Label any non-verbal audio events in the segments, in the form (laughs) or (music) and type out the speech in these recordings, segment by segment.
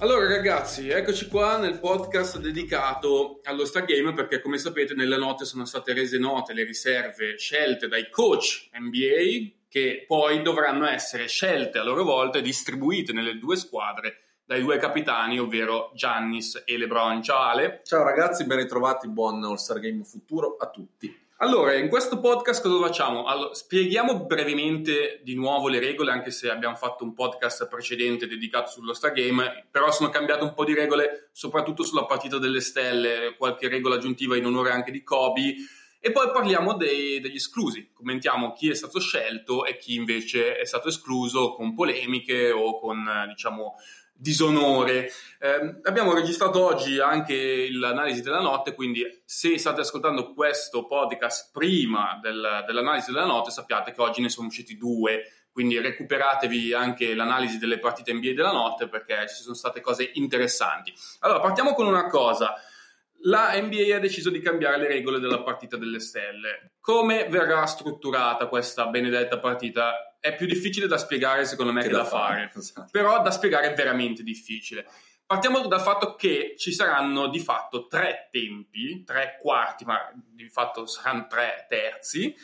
Allora ragazzi, eccoci qua nel podcast dedicato allo Star Game perché come sapete nelle note sono state rese note le riserve scelte dai coach NBA che poi dovranno essere scelte a loro volta e distribuite nelle due squadre dai due capitani, ovvero Giannis e LeBron. Ciao Ale. Ciao ragazzi, ben ritrovati, buon All-Star Game futuro a tutti. Allora, in questo podcast cosa facciamo? Allora, spieghiamo brevemente di nuovo le regole, anche se abbiamo fatto un podcast precedente dedicato sullo Star Game, però sono cambiate un po' di regole, soprattutto sulla partita delle stelle, qualche regola aggiuntiva in onore anche di Kobe, e poi parliamo dei, degli esclusi, commentiamo chi è stato scelto e chi invece è stato escluso con polemiche o con, diciamo, disonore. Eh, abbiamo registrato oggi anche l'analisi della notte, quindi se state ascoltando questo podcast prima del, dell'analisi della notte, sappiate che oggi ne sono usciti due, quindi recuperatevi anche l'analisi delle partite NBA della notte perché ci sono state cose interessanti. Allora, partiamo con una cosa. La NBA ha deciso di cambiare le regole della partita delle stelle. Come verrà strutturata questa benedetta partita? È più difficile da spiegare, secondo me, che, che da, da, fare. fare. Esatto. Però da spiegare è veramente difficile. Partiamo dal fatto che ci saranno di fatto tre tempi, tre quarti, ma di fatto saranno tre terzi,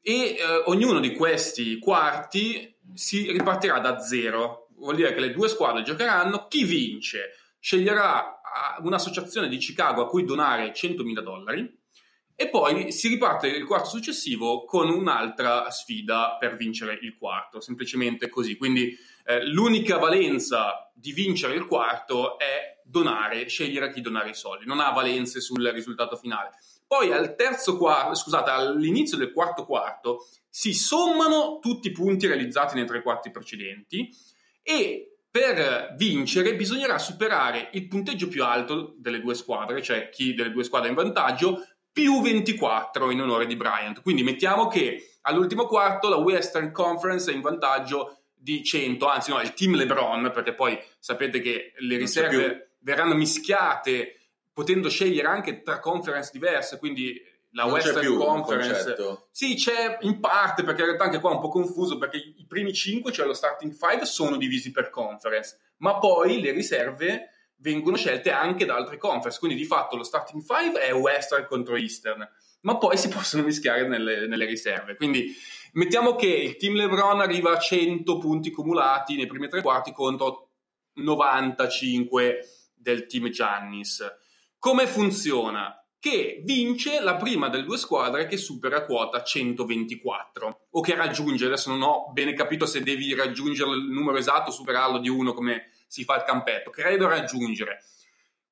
e eh, ognuno di questi quarti si ripartirà da zero. Vuol dire che le due squadre giocheranno, chi vince sceglierà un'associazione di Chicago a cui donare 100.000 dollari e poi si riparte il quarto successivo con un'altra sfida per vincere il quarto, semplicemente così. Quindi eh, l'unica valenza di vincere il quarto è donare, scegliere a chi donare i soldi, non ha valenze sul risultato finale. Poi al terzo quarto, scusate, all'inizio del quarto quarto si sommano tutti i punti realizzati nei tre quarti precedenti e per vincere bisognerà superare il punteggio più alto delle due squadre, cioè chi delle due squadre è in vantaggio, più 24 in onore di Bryant. Quindi mettiamo che all'ultimo quarto la Western Conference è in vantaggio di 100, anzi no, il team LeBron, perché poi sapete che le riserve verranno mischiate potendo scegliere anche tra conference diverse, quindi la non Western Conference. Sì, c'è in parte, perché in realtà anche qua è un po' confuso, perché i primi 5, cioè lo starting 5, sono divisi per conference, ma poi le riserve vengono scelte anche da altre conference, quindi di fatto lo starting 5 è Western contro Eastern, ma poi si (laughs) possono mischiare nelle, nelle riserve. Quindi mettiamo che il team LeBron arriva a 100 punti cumulati nei primi tre quarti contro 95 del team Giannis. Come funziona? Che vince la prima delle due squadre che supera quota 124 o che raggiunge, adesso non ho bene capito se devi raggiungere il numero esatto, superarlo di uno come si fa il campetto, credo raggiungere.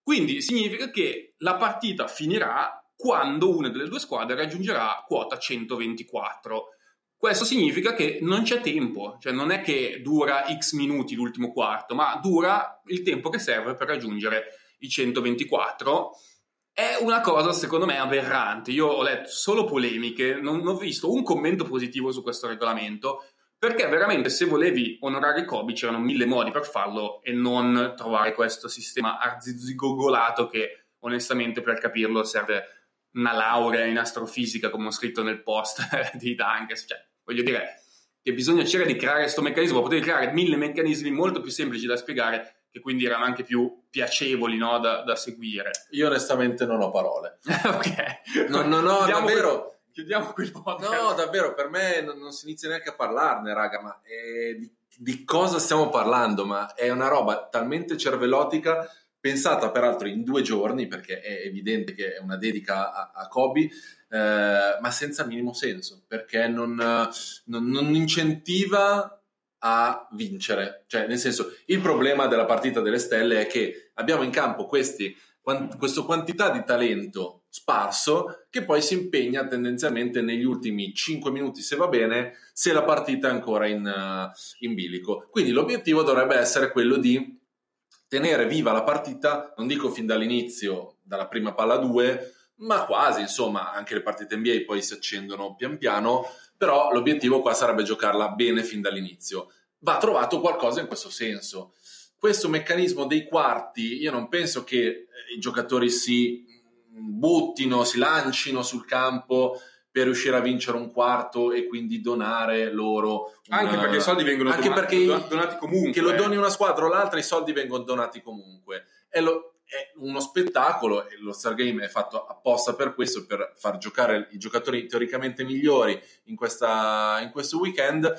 Quindi significa che la partita finirà quando una delle due squadre raggiungerà quota 124. Questo significa che non c'è tempo, cioè non è che dura x minuti l'ultimo quarto, ma dura il tempo che serve per raggiungere i 124 è una cosa secondo me aberrante. Io ho letto solo polemiche, non, ho visto un commento positivo su questo regolamento. Perché veramente se volevi onorare Kobe c'erano mille modi per farlo e non trovare questo sistema arzigogolato che onestamente per capirlo serve una laurea in astrofisica come ho scritto nel post (laughs) di Dankes. Cioè, voglio dire che bisogna cercare di creare questo meccanismo, poter creare mille meccanismi molto più semplici da spiegare che quindi erano anche più piacevoli no, da, da, seguire. Io onestamente non ho parole. (laughs) ok. Non, non ho davvero... chiudiamo quel podcast. No, davvero, per me non, non si inizia neanche a parlarne, raga, ma di, di cosa stiamo parlando? Ma è una roba talmente cervellotica, pensata peraltro in due giorni, perché è evidente che è una dedica a, a Kobe, eh, ma senza minimo senso, perché non, non, non incentiva a vincere. Cioè, nel senso, il problema della partita delle stelle è che abbiamo in campo questi, questa quantità di talento sparso che poi si impegna tendenzialmente negli ultimi 5 minuti, se va bene, se la partita è ancora in, uh, in bilico. Quindi l'obiettivo dovrebbe essere quello di tenere viva la partita, non dico fin dall'inizio, dalla prima palla 2, ma quasi, insomma, anche le partite NBA poi si accendono pian piano, però l'obiettivo qua sarebbe giocarla bene fin dall'inizio. Va trovato qualcosa in questo senso. Questo meccanismo dei quarti, io non penso che eh, i giocatori si buttino, si lancino sul campo per riuscire a vincere un quarto e quindi donare loro. Una... Anche perché i soldi vengono anche donati, perché donati comunque. Che lo doni una squadra o l'altra, i soldi vengono donati comunque. E lo, è uno spettacolo e lo Stargame è fatto apposta per questo, per far giocare i giocatori teoricamente migliori in, questa, in questo weekend.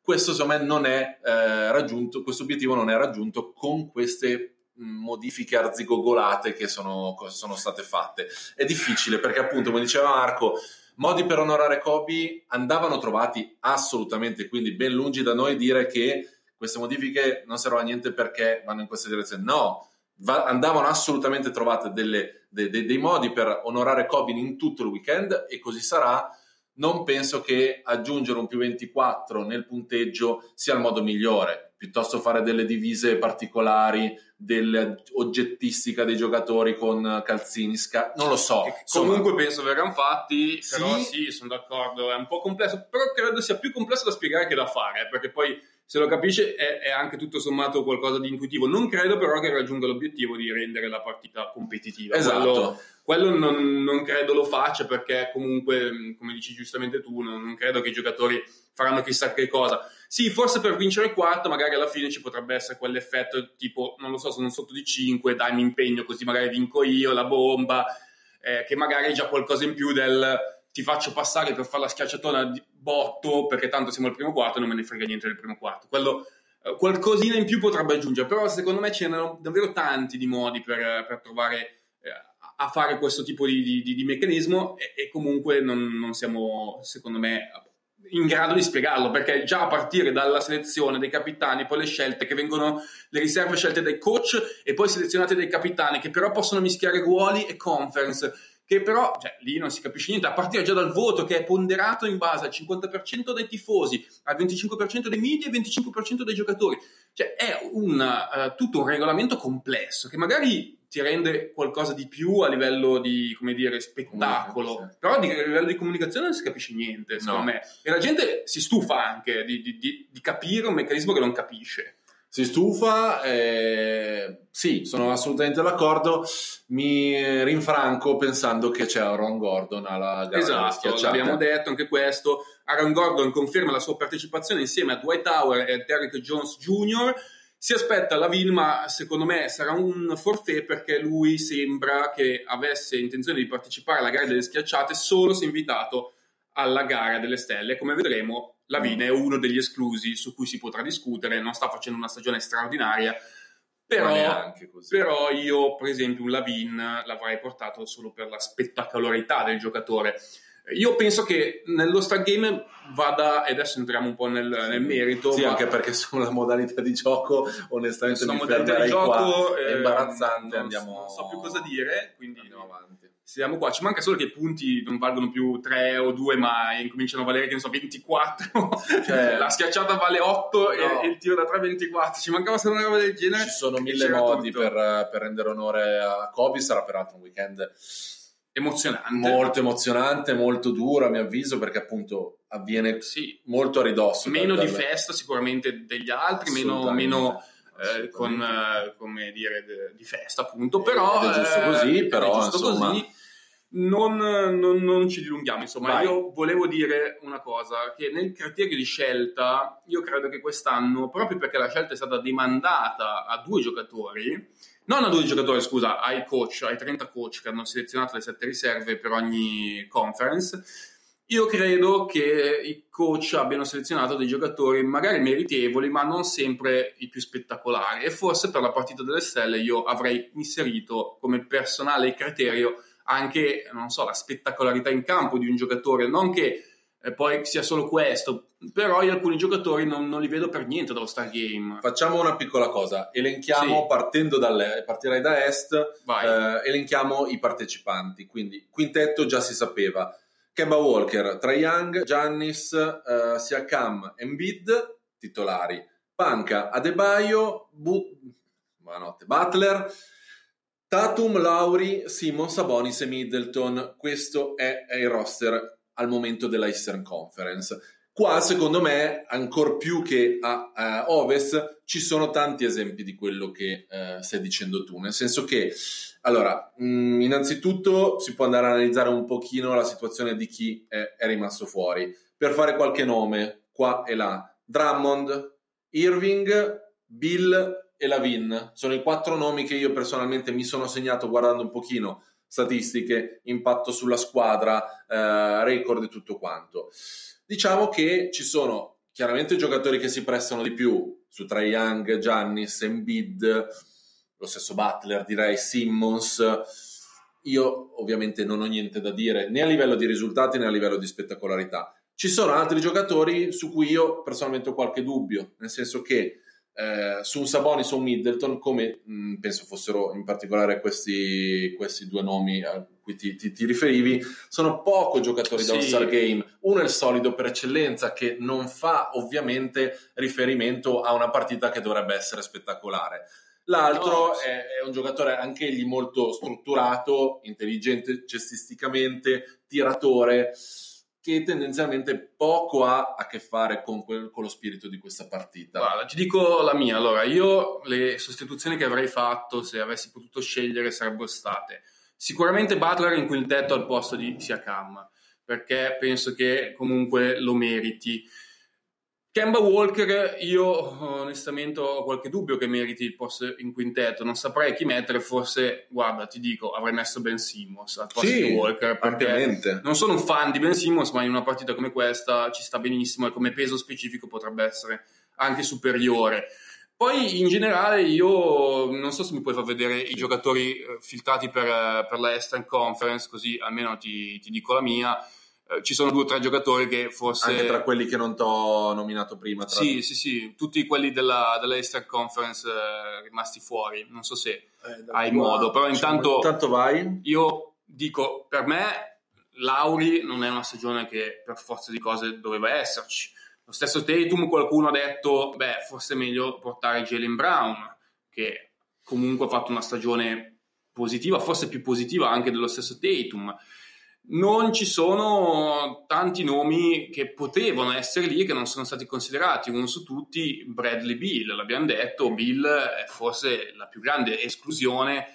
Questo insomma non è eh, raggiunto, questo obiettivo non è raggiunto con queste modifiche arzigogolate che sono, sono state fatte. È difficile perché appunto, come diceva Marco, modi per onorare Kobe andavano trovati assolutamente, quindi ben lungi da noi dire che queste modifiche non servono a niente perché vanno in questa direzione. No, va, andavano assolutamente trovate delle, de, de, dei modi per onorare Kobe in tutto il weekend e così sarà. Non penso che aggiungere un più 24 nel punteggio sia il modo migliore, piuttosto fare delle divise particolari, dell'oggettistica dei giocatori con calzini, sca- non lo so. Comunque penso verranno fatti, però sì, sono d'accordo, è un po' complesso, però credo sia più complesso da spiegare che da fare, perché poi se lo capisce è, è, anche tutto sommato qualcosa di intuitivo. Non credo però che raggiunga l'obiettivo di rendere la partita competitiva. Esatto. Quello, quello non, non, credo lo faccia perché comunque, come dici giustamente tu, non, non, credo che i giocatori faranno chissà che cosa. Sì, forse per vincere il quarto magari alla fine ci potrebbe essere quell'effetto tipo, non lo so, sono sotto di 5, dai mi impegno così magari vinco io, la bomba, eh, che magari è già qualcosa in più del ti faccio passare per fare la schiacciatona botto perché tanto siamo al primo quarto e non me ne frega niente del primo quarto. Quello, eh, qualcosina in più potrebbe aggiungere, però secondo me ce n'erano davvero tanti di modi per, per provare eh, a fare questo tipo di, di, di meccanismo e, e comunque non, non, siamo, secondo me, in grado di spiegarlo perché già a partire dalla selezione dei capitani, poi le scelte che vengono, le riserve scelte dai coach e poi selezionate dai capitani che però possono mischiare ruoli e conference che però cioè, lì non si capisce niente, a partire già dal voto che è ponderato in base al 50% dei tifosi, al 25% dei media e al 25% dei giocatori. Cioè è una, uh, tutto un regolamento complesso che magari ti rende qualcosa di più a livello di, come dire, spettacolo, però di, a livello di comunicazione non si capisce niente, secondo no. me. E la gente si stufa anche di, di, di capire un meccanismo che non capisce si stufa, eh, sì, sono assolutamente d'accordo. Mi rinfranco pensando che c'è Aaron Gordon alla gara Esatto, l'abbiamo detto anche questo. Aaron Gordon conferma la sua partecipazione insieme a Dwight Howard e Derrick Jones Jr. Si aspetta la Vin, ma secondo me sarà un forfait perché lui sembra che avesse intenzione di partecipare alla gara delle schiacciate solo se invitato alla gara delle stelle. Come vedremo, Lavine è uno degli esclusi su cui si potrà discutere, non sta facendo una stagione straordinaria, però, però io per esempio un Lavin l'avrei portato solo per la spettacolarità del giocatore. Io penso che nello Star Game vada, e adesso entriamo un po' nel, nel merito. Sì, anche perché sulla modalità di gioco, onestamente, mi modalità di gioco qua. è imbarazzante. Non, andiamo... non so più cosa dire, quindi andiamo avanti siamo qua. Ci manca solo che i punti non valgono più 3 o 2, ma incominciano a valere, che ne so, 24. Cioè, (laughs) la schiacciata vale 8 no. e, il tiro da 3 24. Ci mancava solo una roba del genere. Ci sono mille modi per, per, rendere onore a Kobe. Sarà peraltro un weekend emozionante. Molto emozionante, molto duro a mio avviso, perché appunto avviene sì. molto a ridosso. Meno di festa sicuramente degli altri, meno... meno eh, con, eh, come dire, de, di festa appunto, però... È giusto così, eh, però giusto insomma... così. Non, non, non, ci dilunghiamo, insomma, Vai. io volevo dire una cosa, che nel criterio di scelta, io credo che quest'anno, proprio perché la scelta è stata demandata a due giocatori, non a due giocatori, scusa, ai coach, ai 30 coach che hanno selezionato le sette riserve per ogni conference, Io credo che i coach abbiano selezionato dei giocatori magari meritevoli, ma non sempre i più spettacolari. E forse per la partita delle stelle io avrei inserito come personale criterio anche, non so, la spettacolarità in campo di un giocatore. Non che eh, poi sia solo questo, però io alcuni giocatori non, non li vedo per niente dallo Star Game. Facciamo una piccola cosa, elenchiamo Sì. partendo dalle, partirei da est, eh, elenchiamo i partecipanti, quindi quintetto già si sapeva, Kemba Walker, Trae Young, Giannis, eh, Siakam, Embiid, titolari, Panca, Adebayo, Bu- buonanotte, Butler, Tatum, Lauri, Simon, Sabonis e Middleton, questo è, è il roster al momento della Eastern Conference. Qua, secondo me, ancora più che a, a Ovest, ci sono tanti esempi di quello che eh, stai dicendo tu. Nel senso che, allora, mh, innanzitutto si può andare a analizzare un pochino la situazione di chi è, è rimasto fuori. Per fare qualche nome, qua e là, Drummond, Irving, Bill e Lavin. Sono i quattro nomi che io personalmente mi sono segnato guardando un pochino statistiche, impatto sulla squadra, eh, record e tutto quanto. Diciamo che ci sono chiaramente giocatori che si prestano di più su Trae Young, Giannis, Embiid, lo stesso Butler, direi Simmons. Io ovviamente non ho niente da dire né a livello di risultati né a livello di spettacolarità. Ci sono altri giocatori su cui io personalmente ho qualche dubbio, nel senso che eh, su un Sabonis o un Middleton, come mh, penso fossero in particolare questi, questi due nomi a cui ti, ti- ti riferivi, sono poco giocatori da Sì. All-Star Game. Uno è il solido per eccellenza, che non fa ovviamente riferimento a una partita che dovrebbe essere spettacolare. L'altro No, è, è un giocatore anche egli molto strutturato, intelligente cestisticamente, tiratore, che tendenzialmente poco ha a che fare con, quel- con lo spirito di questa partita. Guarda, ti dico la mia. Allora, io le sostituzioni che avrei fatto se avessi potuto scegliere sarebbero state sicuramente Butler in quintetto al posto di Siakam, perché penso che comunque lo meriti. Kemba Walker, io onestamente ho qualche dubbio che meriti il posto in quintetto, non saprei chi mettere, forse, guarda, ti dico, avrei messo Ben Simmons al posto Sì, di Walker, perché non sono un fan di Ben Simmons, ma in una partita come questa ci sta benissimo e come peso specifico potrebbe essere anche superiore. Poi in generale io non so se mi puoi far vedere i giocatori eh, filtrati per, eh, per la Eastern Conference, così almeno ti, ti dico la mia. Eh, ci sono due o tre giocatori che forse... Anche tra quelli che non ti ho nominato prima. Tra... Sì, sì, sì, tutti quelli della, della Eastern Conference eh, rimasti fuori. Non so se Eh, hai modo, però intanto- Intanto vai. io dico, per me Lauri non è una stagione che per forza di cose doveva esserci. Lo stesso Tatum, qualcuno ha detto, beh, forse è meglio portare Jalen Brown, che comunque ha fatto una stagione positiva, forse più positiva anche dello stesso Tatum. Non ci sono tanti nomi che potevano essere lì che non sono stati considerati. Uno su tutti, Bradley Bill, l'abbiamo detto, Bill è forse la più grande esclusione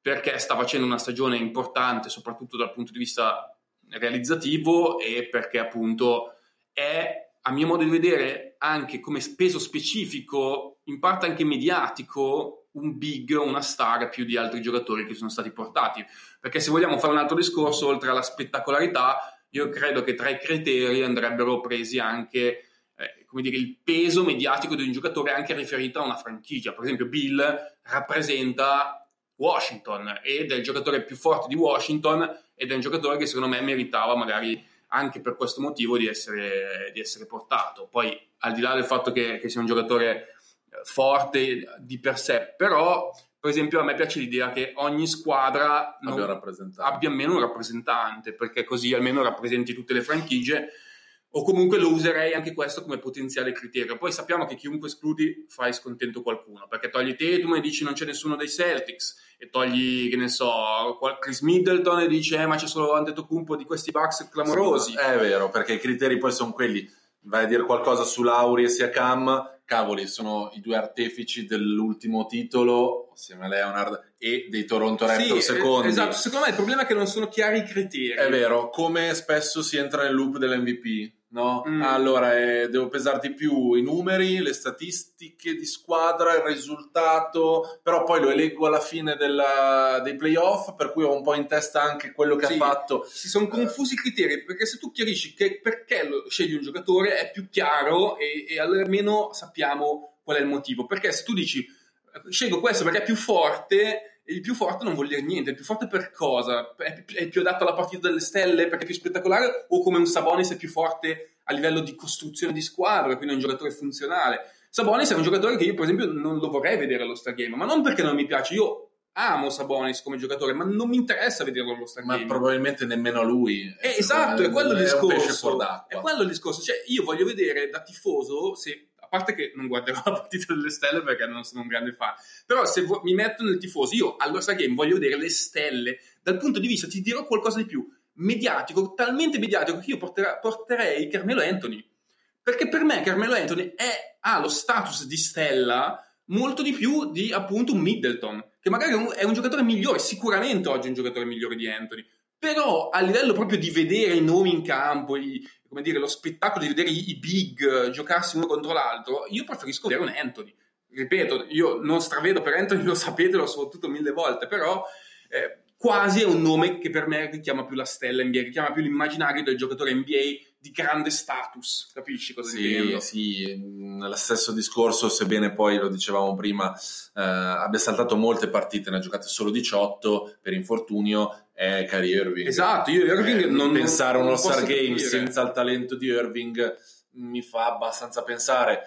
perché sta facendo una stagione importante, soprattutto dal punto di vista realizzativo e perché appunto è, a mio modo di vedere, anche come peso specifico, in parte anche mediatico, un big, una star più di altri giocatori che sono stati portati. Perché se vogliamo fare un altro discorso, oltre alla spettacolarità, io credo che tra i criteri andrebbero presi anche eh, come dire, il peso mediatico di un giocatore anche riferito a una franchigia. Per esempio, Bill rappresenta Washington ed è il giocatore più forte di Washington ed è un giocatore che secondo me meritava magari anche per questo motivo di essere, di essere portato. Poi, al di là del fatto che, che sia un giocatore eh, forte di per sé, però, per esempio, a me piace l'idea che ogni squadra Abbia abbia almeno un rappresentante, perché così almeno rappresenti tutte le franchigie, o comunque lo userei anche questo come potenziale criterio. Poi sappiamo che chiunque escludi fai scontento qualcuno, perché togli Tatum e dici non c'è nessuno dei Celtics, e togli, che ne so, Chris Middleton e dice eh, ma c'è solo Antetokounmpo di questi Bucks clamorosi. Sì, è vero, perché i criteri poi sono quelli. Vai a dire qualcosa su Lauri e Siakam, cavoli, sono i due artefici dell'ultimo titolo, assieme a Leonard, e dei Toronto Raptors Sì, secondi. eh, esatto, secondo me il problema è che non sono chiari i criteri. È vero, come spesso si entra nel loop dell'MVP. No? Mm. Allora, eh, devo pesare di più i numeri, le statistiche di squadra, il risultato, però poi lo eleggo alla fine della- dei playoff, per cui ho un po' in testa anche quello che Sì. ha fatto. Si sono confusi i criteri perché se tu chiarisci che perché scegli un giocatore è più chiaro e, e almeno sappiamo qual è il motivo. Perché se tu dici eh, scelgo questo perché è più forte, il più forte non vuol dire niente. Il più forte per cosa? È più, è più adatto alla partita delle stelle perché è più spettacolare o come un Sabonis è più forte a livello di costruzione di squadra, quindi è un giocatore funzionale. Sabonis è un giocatore che io per esempio non lo vorrei vedere allo Star Game, ma non perché non mi piace, io amo Sabonis come giocatore, ma non mi interessa vederlo allo Star Ma probabilmente nemmeno lui. Eh, esatto, è quello il discorso. È quello il discorso. Cioè, io voglio vedere da tifoso, se, parte che non guarderò (laughs) la partita delle stelle perché non sono un grande fan, però se vo- mi metto nel tifoso, io allo Star Game voglio vedere le stelle. Dal punto di vista, ti dirò qualcosa di più, mediatico, talmente mediatico che io portera- porterei Carmelo Anthony. Perché per me Carmelo Anthony è- ha lo status di stella molto di più di appunto un Middleton, che magari è un, è un giocatore migliore, sicuramente oggi è un giocatore migliore di Anthony, però a livello proprio di vedere i nomi in campo, i- come dire, lo spettacolo di vedere i, big eh, giocarsi uno contro l'altro, io preferisco vedere un Anthony. Ripeto, io non stravedo per Anthony, (laughs) lo sapete, l'ho soprattutto mille volte, però eh, quasi è un nome che per me richiama più la stella NBA, richiama più l'immaginario del giocatore NBA di grande status, capisci cosa Sì, intendo? sì, mh, lo stesso discorso, sebbene poi lo dicevamo prima, eh, abbia saltato molte partite, ne ha giocate solo 18 per infortunio, è Kyrie Irving. Esatto, io Irving Eh, non pensare a uno Star Game senza il talento di Irving mi fa abbastanza pensare.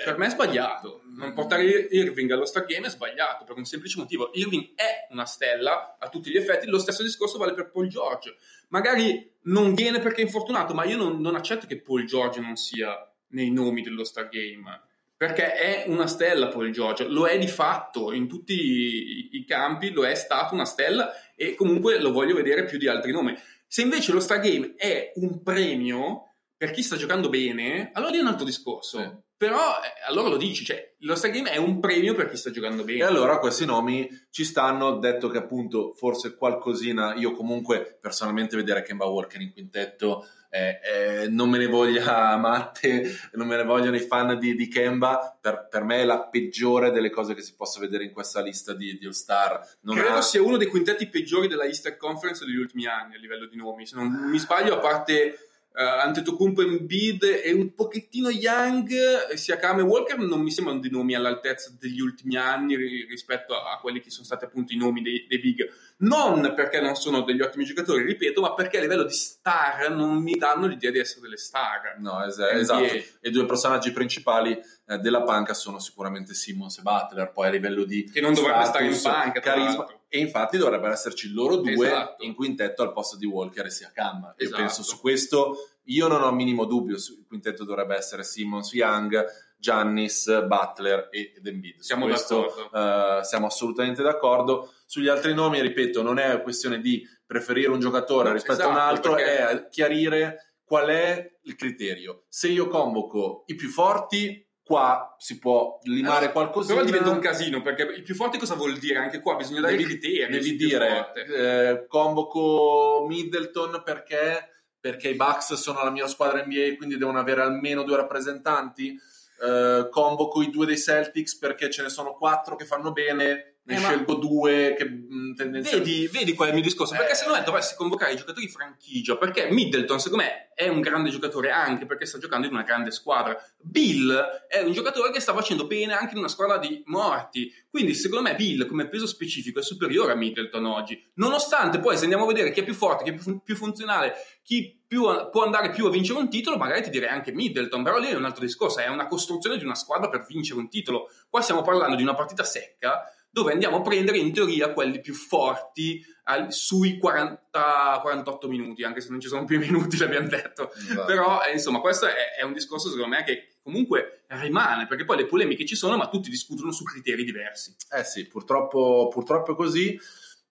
Eh, Per me è sbagliato. Non portare Irving allo Star Game è sbagliato per un semplice motivo. Irving è una stella a tutti gli effetti. Lo stesso discorso vale per Paul George. Magari non viene perché è infortunato, ma io non, non accetto che Paul George non sia nei nomi dello Star Game. Perché è una stella Paul George, lo è di fatto in tutti i, i campi, lo è stato una stella e comunque lo voglio vedere più di altri nomi. Se invece lo Star Game è un premio per chi sta giocando bene, allora lì è un altro discorso. Sì. Però eh, allora lo dici, cioè lo Star Game è un premio per chi sta giocando bene. E allora questi nomi ci stanno, detto che appunto forse qualcosina, io comunque personalmente vedere Kemba Walker in quintetto, eh, eh, non me ne voglia (laughs) Matte, non me ne vogliono i fan di, di Kemba, per, per me è la peggiore delle cose che si possa vedere in questa lista di, di All-Star. Non Credo ha- sia uno dei quintetti peggiori della Easter Conference degli ultimi anni a livello di nomi. Se non mi sbaglio, a parte uh, Antetokounmpo e Embiid e un pochettino Young, eh, Siakam e Walker non mi sembrano dei nomi all'altezza degli ultimi anni ri- rispetto a, quelli che sono stati appunto i nomi dei, dei big. Non perché non sono degli ottimi giocatori, ripeto, ma perché a livello di star non mi danno l'idea di essere delle star. No, es- esatto. E i due personaggi principali eh, della panca sono sicuramente Simmons e Butler, poi a livello di Che non dovrebbe status, stare in panca, carisma. E infatti dovrebbero esserci loro due Esatto. in quintetto al posto di Walker e Siakam. Io Esatto. penso su questo, io non ho minimo dubbio, il quintetto dovrebbe essere Simmons, Young, Giannis, Butler e Embiid. Siamo questo, d'accordo. eh, siamo assolutamente d'accordo. Sugli altri nomi, ripeto, non è questione di preferire un giocatore rispetto a un esatto, altro, perché- è chiarire qual è il criterio. Se io convoco i più forti, qua si può limare Allora, qualcosina. Però diventa un casino perché il più forte cosa vuol dire? Anche qua bisogna dare Devi- criteri. Devi dire, eh, convoco Middleton perché, perché i Bucks sono la mia squadra NBA, quindi devono avere almeno due rappresentanti. Eh, convoco i due dei Celtics perché ce ne sono quattro che fanno bene, ne Eh, ma- scelgo due che mh, tendenzialmente... Vedi, vedi qual è il mio discorso? Perché Eh. secondo me dovresti convocare i giocatori franchigia. Perché Middleton, secondo me, è un grande giocatore anche perché sta giocando in una grande squadra. Bill è un giocatore che sta facendo bene anche in una squadra di morti. Quindi, secondo me, Bill come peso specifico è superiore a Middleton oggi. Nonostante poi, se andiamo a vedere chi è più forte, chi è più, fun- più funzionale, chi più a- può andare più a vincere un titolo, magari ti direi anche Middleton. Però lì è un altro discorso. È una costruzione di una squadra per vincere un titolo. Qua stiamo parlando di una partita secca dove andiamo a prendere in teoria quelli più forti al- sui 40-48 minuti, anche se non ci sono più minuti, (laughs) l'abbiamo detto. Esatto. Però, eh, insomma, questo è, è un discorso, secondo me, che comunque rimane, perché poi le polemiche ci sono, ma tutti discutono su criteri diversi. Eh sì, purtroppo, purtroppo è così.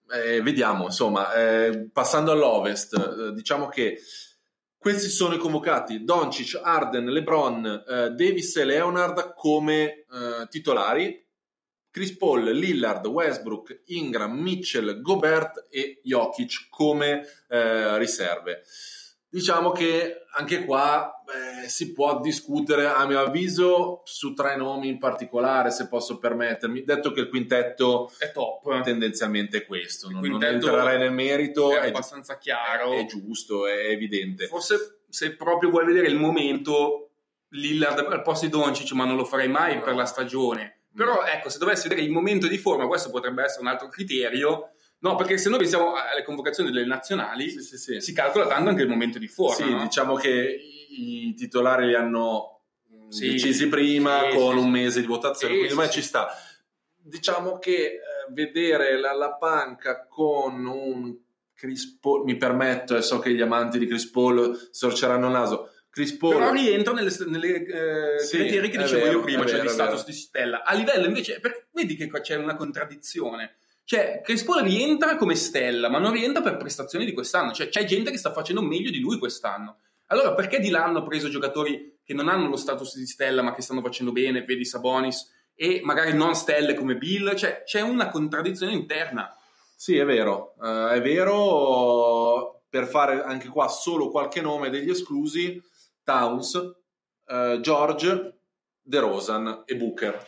Eh, vediamo, insomma, eh, passando all'Ovest, eh, diciamo che questi sono i convocati: Doncic, Arden, LeBron, eh, Davis e Leonard come eh, titolari. Chris Paul, Lillard, Westbrook, Ingram, Mitchell, Gobert e Jokic come eh, riserve. Diciamo che anche qua eh, si può discutere, a mio avviso, su tre nomi in particolare, se posso permettermi. Detto che il quintetto È top. tendenzialmente è questo, non, non entrerei nel merito, è è, abbastanza chiaro. è giusto, è evidente. Forse se proprio vuoi vedere il momento, Lillard al posto di Doncic, ma non lo farei mai per la stagione. Però ecco, se dovessi vedere il momento di forma, questo potrebbe essere un altro criterio. No, perché se noi pensiamo alle convocazioni delle nazionali, Sì, sì, sì. si calcola tanto anche il momento di forma. Sì, no? diciamo che i, titolari li hanno Sì. decisi prima con un mese di votazione, quindi ormai ci sta. Diciamo che eh, vedere la, la panca con un Chris Paul, mi permetto e so che gli amanti di Chris Paul sorceranno il naso, Chris Paul Però rientra nelle, nelle eh, Sì, criteri che dicevo vero, io prima, cioè vero, di status di stella. A livello invece, per- vedi che qua c'è una contraddizione. Cioè, Chris Paul rientra come stella, ma non rientra per prestazioni di quest'anno. Cioè, c'è gente che sta facendo meglio di lui quest'anno. Allora, perché di là hanno preso giocatori che non hanno lo status di stella, ma che stanno facendo bene, vedi Sabonis, e magari non stelle come Bill? Cioè, c'è una contraddizione interna. Sì, è vero, eh, è vero. Per fare anche qua solo qualche nome degli esclusi, Towns, eh, George, DeRozan e Booker.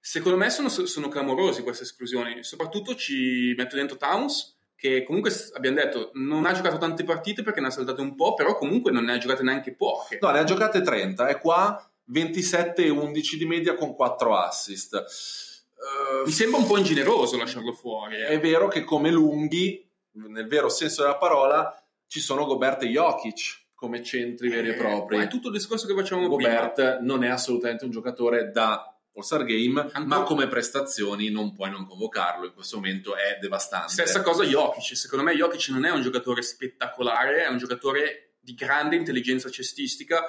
Secondo me sono, sono clamorosi queste esclusioni. Soprattutto ci metto dentro Towns, che comunque abbiamo detto non ha giocato tante partite perché ne ha saltate un po', però comunque non ne ha giocate neanche poche. No, ne ha giocate 30, è qua 27 e 11 di media con 4 assist. Eh, Mi sembra un po' ingeneroso lasciarlo fuori. eh. È vero che come lunghi, nel vero senso della parola, ci sono Gobert e Jokic come centri veri e Eh, propri. ma è tutto il discorso che facevamo prima. Gobert non è assolutamente un giocatore da All-Star Game, Ancora- ma come prestazioni non puoi non convocarlo. In questo momento è devastante. Stessa cosa Jokic. Secondo me Jokic non è un giocatore spettacolare, è un giocatore di grande intelligenza cestistica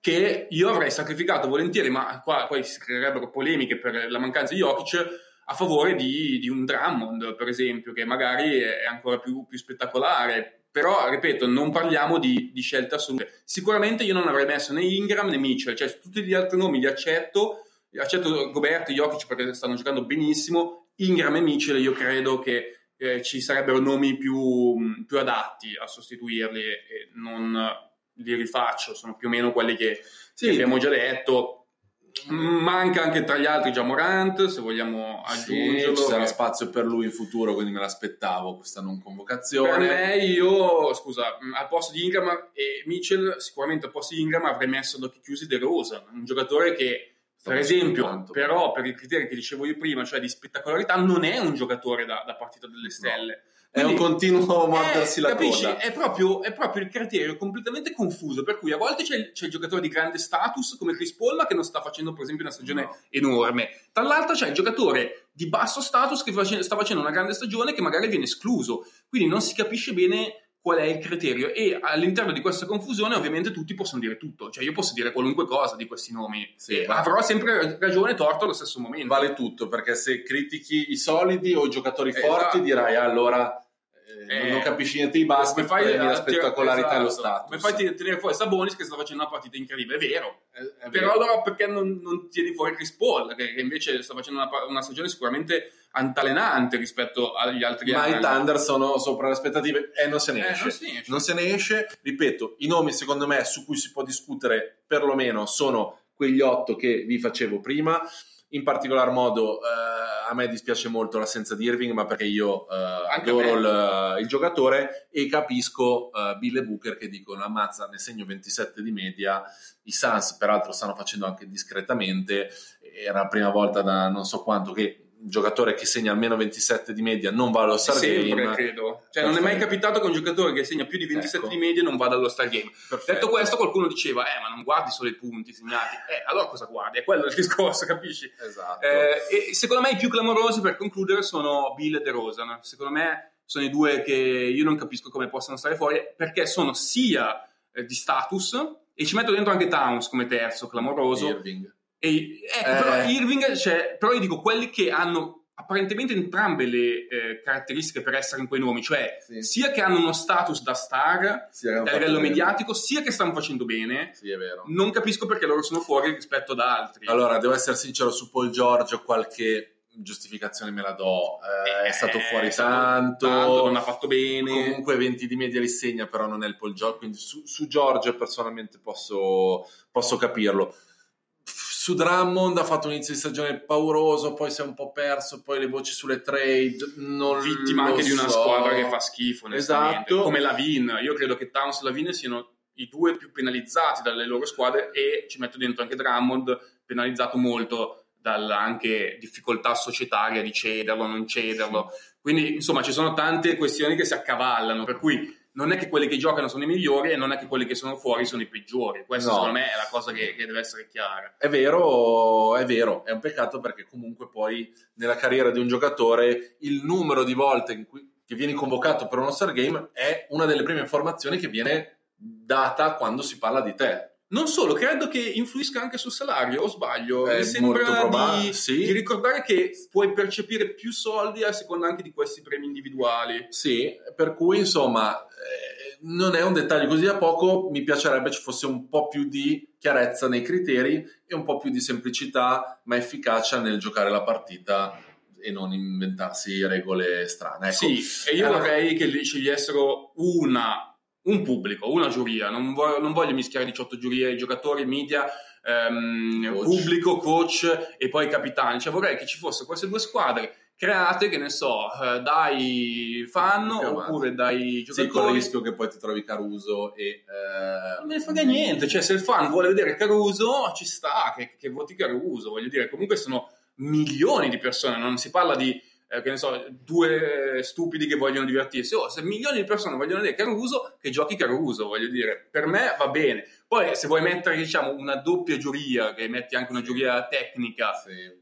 che io avrei sacrificato volentieri, ma qua poi si creerebbero polemiche per la mancanza di Jokic a favore di, di un Drummond, per esempio, che magari è ancora più, più spettacolare. Però, ripeto, non parliamo di, di scelte assolute. Sicuramente io non avrei messo né Ingram né Mitchell, cioè tutti gli altri nomi li accetto, accetto Gobert e Jokic perché stanno giocando benissimo, Ingram e Mitchell io credo che eh, ci sarebbero nomi più, più adatti a sostituirli e, non li rifaccio, sono più o meno quelli che, Sì. che abbiamo già detto. Manca anche tra gli altri già Morant, se vogliamo Sì, aggiungerlo. ci sarà spazio per lui in futuro, quindi me l'aspettavo questa non per convocazione. me, io, scusa, al posto di Ingram e Mitchell, sicuramente al posto di Ingram avrei messo ad occhi chiusi De Rosa, un giocatore che, per esempio, però per i criteri che dicevo io prima, cioè di spettacolarità, non è un giocatore da, da partita delle stelle. È un Quindi- continuo mordersi eh, la capisci? coda. È proprio, è proprio il criterio completamente confuso, per cui a volte c'è, il- c'è il giocatore di grande status come Chris Paul, ma che non sta facendo per esempio una stagione No. enorme. Dall'altra c'è il giocatore di basso status che face- sta facendo una grande stagione che magari viene escluso. Quindi non si capisce bene qual è il criterio e all'interno di questa confusione ovviamente tutti possono dire tutto, cioè io posso dire qualunque cosa di questi nomi Sì, ma- avrò sempre ragione e torto allo stesso momento. Vale tutto, perché se critichi i solidi o i giocatori Esatto. forti dirai "Ah, allora eh, non- Eh, capisci niente di basket, Come fai la tirare- spettacolarità e lo esatto. status. Come fai a tir- tenere fuori Sabonis che sta facendo una partita incredibile? È vero. È- è Però vero. allora perché non, non tieni fuori Chris Paul, che, che invece sta facendo una, una stagione sicuramente altalenante rispetto agli altri Ma anni? i Thunder sono sopra le aspettative e non se ne Eh, non si esce. Non se ne esce. Ripeto, i nomi secondo me su cui si può discutere perlomeno sono quegli otto che vi facevo prima. In particolar modo eh, a me dispiace molto l'assenza di Irving, ma perché io eh, adoro il, il giocatore e capisco eh, Bill e Booker che dicono ammazza, ne segno 27 di media. I Suns peraltro stanno facendo anche discretamente. Era la prima volta da non so quanto che un giocatore che segna almeno 27 di media non va allo Star Sempre, Game. credo. Cioè, non è mai capitato che un giocatore che segna più di 27 Ecco. di media non vada allo Star Game. Perfetto. Detto questo, qualcuno diceva, eh, ma non guardi solo i punti segnati. Eh, allora cosa guardi? È quello il (laughs) discorso, capisci? Esatto. Eh, e secondo me i più clamorosi per concludere sono Bill e DeRozan. Secondo me sono i due che io non capisco come possano stare fuori perché sono sia eh, di status e ci metto dentro anche Towns come terzo clamoroso. Irving. E, eh, Eh. Però Irving, cioè, però io dico quelli che hanno apparentemente entrambe le eh, caratteristiche per essere in quei nomi, cioè Sì. sia che hanno uno status da star Sì, a livello bene. mediatico, sia che stanno facendo bene. Sì. Non capisco perché loro sono fuori rispetto ad altri. Allora, devo essere sincero, su Paul George ho qualche giustificazione me la do, eh, è Eh, stato fuori è stato tanto, tanto, non ha fatto bene. comunque 20 di media li segna, però non è il Paul George, quindi su, su George personalmente posso, posso capirlo. Su Drummond ha fatto un inizio di stagione pauroso, poi si è un po' perso, poi le voci sulle trade, non vittima anche di una so. squadra che fa schifo. Esatto. Come Lavin. Io credo che Towns e Lavin siano i due più penalizzati dalle loro squadre e ci metto dentro anche Drummond, penalizzato molto dalla anche difficoltà societaria di cederlo, non cederlo. Quindi, insomma, ci sono tante questioni che si accavallano, per cui non è che quelli che giocano sono i migliori e non è che quelli che sono fuori sono i peggiori. Questo No. secondo me è la cosa che, che deve essere chiara. È vero, è vero, è un peccato perché comunque poi nella carriera di un giocatore il numero di volte in cui, che vieni convocato per uno Star Game è una delle prime informazioni che viene data quando si parla di te. Non solo, credo che influisca anche sul salario, o sbaglio? È Mi sembra probabile, di, sì. di ricordare che puoi percepire più soldi a seconda anche di questi premi individuali. Sì, per cui insomma eh, non è un dettaglio così a poco, mi piacerebbe ci fosse un po' più di chiarezza nei criteri e un po' più di semplicità ma efficacia nel giocare la partita e non inventarsi regole strane. Ecco. Sì, e io Allora- vorrei che li scegliessero una, un pubblico, una giuria. Non voglio, non voglio mischiare 18 giurie, giocatori, media, ehm, Coach. pubblico, coach e poi capitani. Cioè vorrei che ci fossero queste due squadre create, che ne so, eh, dai fan oppure dai Sì, con il giocatori. rischio che poi ti trovi Caruso e... eh, Non me ne frega niente, cioè se il fan vuole vedere Caruso ci sta che, che voti Caruso, voglio dire, comunque sono milioni di persone, non si parla di, eh, che ne so, due stupidi che vogliono divertirsi, oh, se milioni di persone vogliono vedere Caruso, che giochi Caruso, voglio dire, per me va bene. Poi se vuoi mettere, diciamo, una doppia giuria, che metti anche una giuria tecnica, sì,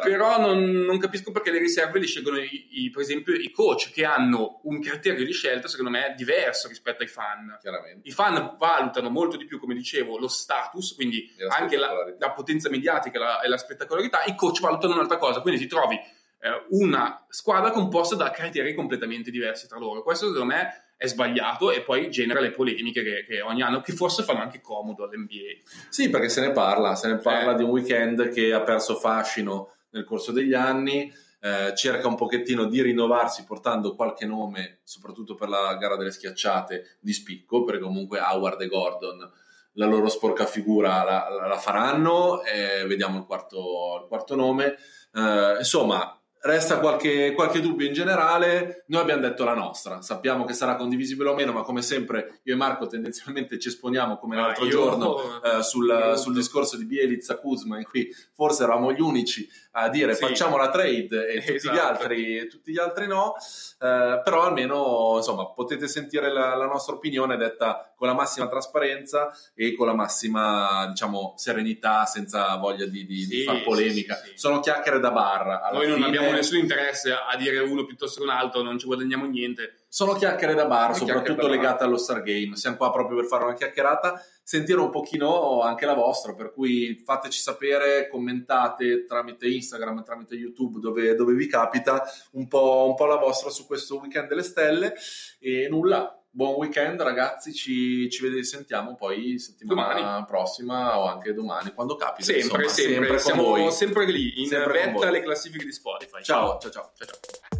però non, non capisco perché le riserve li scelgono, i, i- per esempio, i coach, che hanno un criterio di scelta, secondo me, diverso rispetto ai fan. Chiaramente. i fan valutano molto di più, come dicevo, lo status, quindi la anche la, la potenza mediatica la- e la spettacolarità, i coach valutano un'altra cosa, quindi ti trovi eh, una squadra composta da criteri completamente diversi tra loro. Questo secondo me è sbagliato e poi genera le polemiche che, che ogni anno, che forse fanno anche comodo all'NBA. Sì, perché se ne parla, se ne parla Eh. di un weekend che ha perso fascino nel corso degli anni, eh, cerca un pochettino di rinnovarsi portando qualche nome, soprattutto per la gara delle schiacciate, di spicco, perché comunque Howard e Gordon la loro sporca figura la, la- la faranno, eh, vediamo il quarto, il quarto nome. Eh, insomma, resta qualche, qualche dubbio in generale, noi abbiamo detto la nostra, sappiamo che sarà condivisibile o meno, ma come sempre io e Marco tendenzialmente ci esponiamo come l'altro Ah, io- giorno eh, sul, sul discorso di Bielitsa Kuzma in cui forse eravamo gli unici a dire Sì. facciamo la trade e tutti, gli Esatto. altri, tutti gli altri no Eh, però almeno insomma potete sentire la, la nostra opinione detta con la massima trasparenza e con la massima diciamo serenità senza voglia di, di- di Sì, far polemica sì, sono chiacchiere da bar alla Noi non fine. Abbiamo nessun interesse a dire uno piuttosto che un altro, non ci guadagniamo niente. sono chiacchiere da bar, Sono soprattutto legate allo Star Game. Siamo qua proprio per fare una chiacchierata, sentire un pochino anche la vostra, per cui fateci sapere, commentate tramite Instagram, tramite YouTube, dove, dove vi capita, un po', un po' la vostra su questo weekend delle stelle. E nulla. Buon weekend ragazzi, ci, ci vediamo, sentiamo poi settimana Domani. prossima o anche domani, quando capita. Sempre, insomma, sempre, con siamo voi. sempre lì, in Sempre vetta alle classifiche di Spotify. Ciao, ciao, ciao. ciao, ciao.